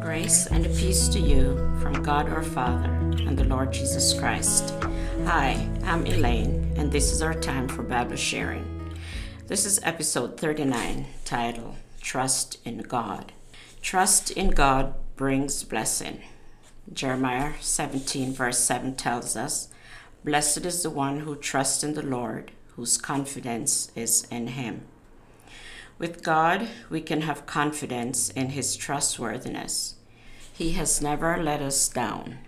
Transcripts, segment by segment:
Grace and peace to you from God our Father and the Lord Jesus Christ. Hi, I'm Elaine, and this is our time for Bible sharing. This is episode 39, titled Trust in God. Trust in God brings blessing. Jeremiah 17, verse 7 tells us, Blessed is the one who trusts in the Lord, whose confidence is in him. With God, we can have confidence in his trustworthiness. He has never let us down.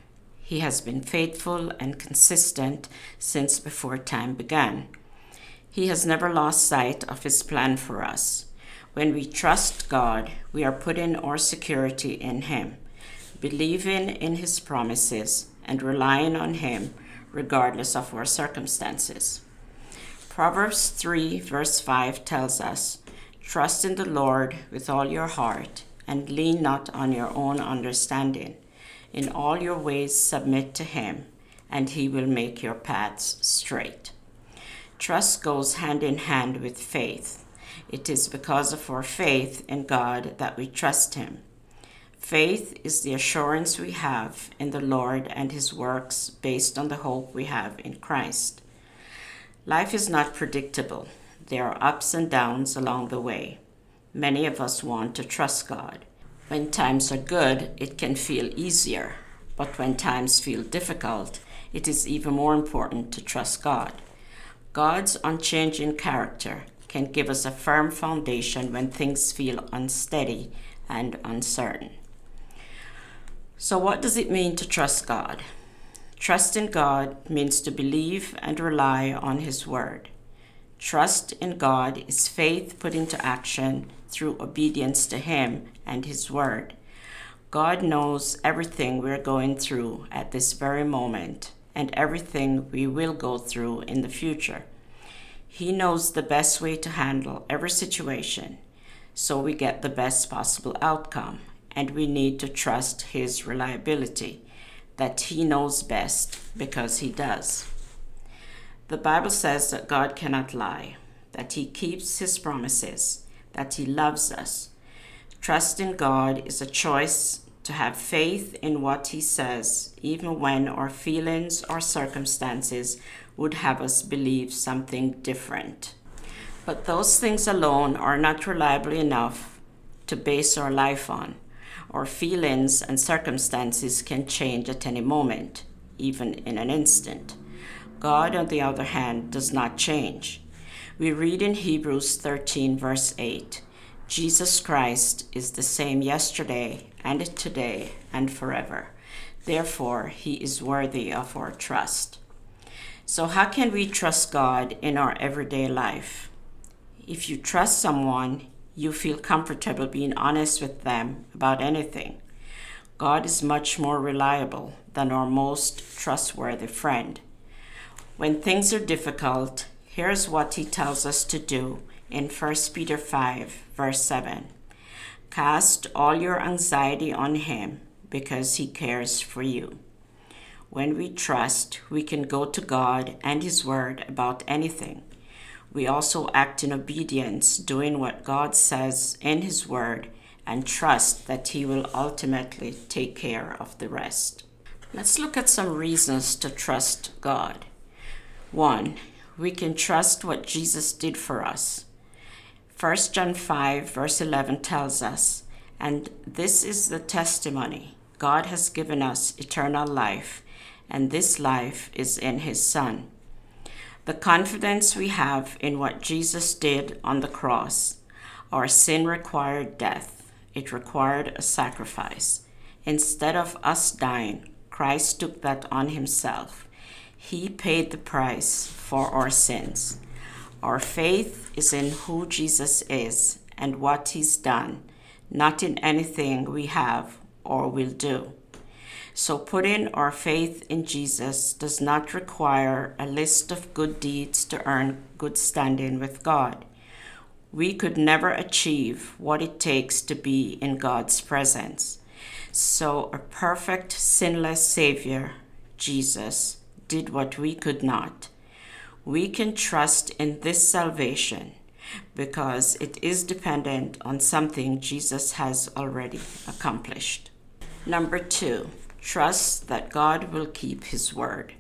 He has been faithful and consistent since before time began. He has never lost sight of his plan for us. When we trust God, we are putting our security in him, believing in his promises and relying on him regardless of our circumstances. Proverbs 3, verse 5 tells us Trust in the Lord with all your heart and lean not on your own understanding. In all your ways, submit to him, and he will make your paths straight. Trust goes hand in hand with faith. It is because of our faith in God that we trust him. Faith is the assurance we have in the Lord and his works based on the hope we have in Christ. Life is not predictable. There are ups and downs along the way. Many of us want to trust God. When times are good, it can feel easier, but when times feel difficult, it is even more important to trust God. God's unchanging character can give us a firm foundation when things feel unsteady and uncertain. So, what does it mean to trust God? Trust in God means to believe and rely on His Word. Trust in God is faith put into action through obedience to Him and His Word. God knows everything we're going through at this very moment and everything we will go through in the future. He knows the best way to handle every situation so we get the best possible outcome, and we need to trust His reliability that He knows best because He does. The Bible says that God cannot lie, that He keeps His promises, that He loves us. Trust in God is a choice to have faith in what He says, even when our feelings or circumstances would have us believe something different. But those things alone are not reliable enough to base our life on. Our feelings and circumstances can change at any moment, even in an instant. God, on the other hand, does not change. We read in Hebrews 13, verse 8 Jesus Christ is the same yesterday and today and forever. Therefore, he is worthy of our trust. So, how can we trust God in our everyday life? If you trust someone, you feel comfortable being honest with them about anything. God is much more reliable than our most trustworthy friend. When things are difficult, here's what he tells us to do in 1 Peter 5, verse 7 Cast all your anxiety on him because he cares for you. When we trust, we can go to God and his word about anything. We also act in obedience, doing what God says in his word, and trust that he will ultimately take care of the rest. Let's look at some reasons to trust God. One, we can trust what Jesus did for us. 1 John 5, verse 11 tells us, And this is the testimony God has given us eternal life, and this life is in His Son. The confidence we have in what Jesus did on the cross. Our sin required death, it required a sacrifice. Instead of us dying, Christ took that on Himself. He paid the price for our sins. Our faith is in who Jesus is and what he's done, not in anything we have or will do. So, putting our faith in Jesus does not require a list of good deeds to earn good standing with God. We could never achieve what it takes to be in God's presence. So, a perfect, sinless Savior, Jesus, did what we could not. We can trust in this salvation because it is dependent on something Jesus has already accomplished. Number two, trust that God will keep his word.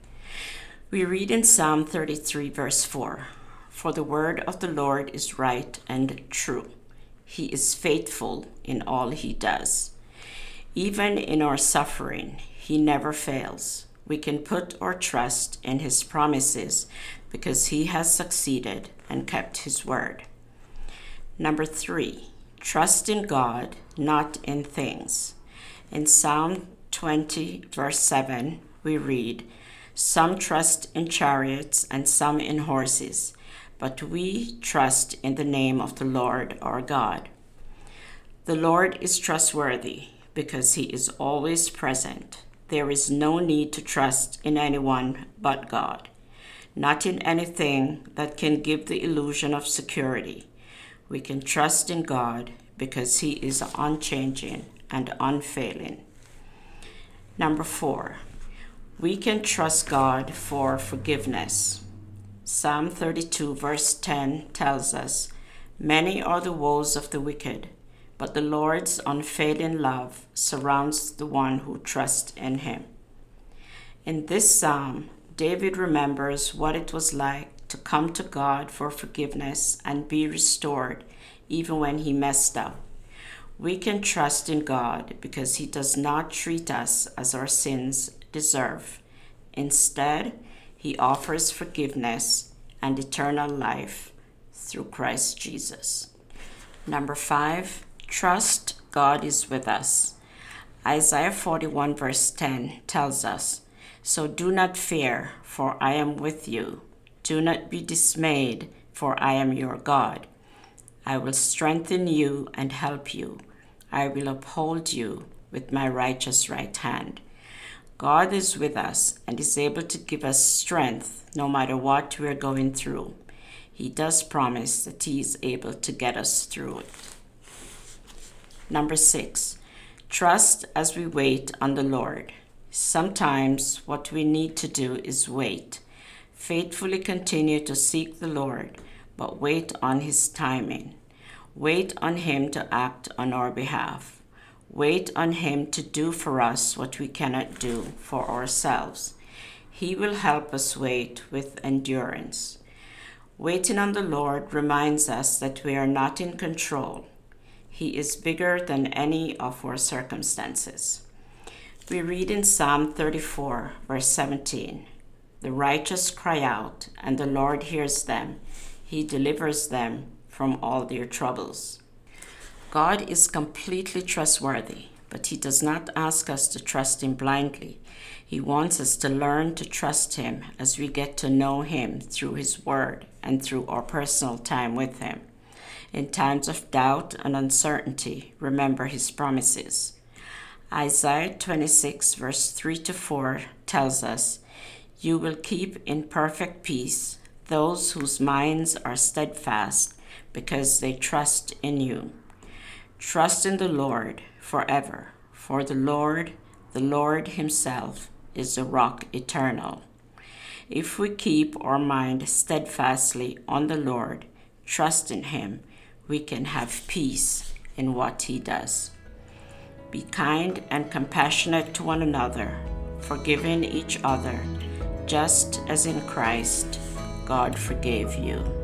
We read in Psalm 33, verse 4 For the word of the Lord is right and true. He is faithful in all he does. Even in our suffering, he never fails. We can put our trust in his promises because he has succeeded and kept his word. Number three, trust in God, not in things. In Psalm 20, verse 7, we read, Some trust in chariots and some in horses, but we trust in the name of the Lord our God. The Lord is trustworthy because he is always present. There is no need to trust in anyone but God not in anything that can give the illusion of security. We can trust in God because He is unchanging and unfailing. Number four, we can trust God for forgiveness. Psalm 32, verse 10 tells us Many are the woes of the wicked, but the Lord's unfailing love surrounds the one who trusts in Him. In this psalm, David remembers what it was like to come to God for forgiveness and be restored even when he messed up. We can trust in God because he does not treat us as our sins deserve. Instead, he offers forgiveness and eternal life through Christ Jesus. Number five, trust God is with us. Isaiah 41, verse 10 tells us, so do not fear, for I am with you. Do not be dismayed, for I am your God. I will strengthen you and help you. I will uphold you with my righteous right hand. God is with us and is able to give us strength no matter what we're going through. He does promise that He is able to get us through it. Number six, trust as we wait on the Lord. Sometimes what we need to do is wait. Faithfully continue to seek the Lord, but wait on His timing. Wait on Him to act on our behalf. Wait on Him to do for us what we cannot do for ourselves. He will help us wait with endurance. Waiting on the Lord reminds us that we are not in control. He is bigger than any of our circumstances. We read in Psalm 34, verse 17 The righteous cry out, and the Lord hears them. He delivers them from all their troubles. God is completely trustworthy, but He does not ask us to trust Him blindly. He wants us to learn to trust Him as we get to know Him through His Word and through our personal time with Him. In times of doubt and uncertainty, remember His promises. Isaiah 26, verse 3 to 4 tells us, You will keep in perfect peace those whose minds are steadfast because they trust in you. Trust in the Lord forever, for the Lord, the Lord Himself, is the rock eternal. If we keep our mind steadfastly on the Lord, trust in Him, we can have peace in what He does. Be kind and compassionate to one another, forgiving each other, just as in Christ God forgave you.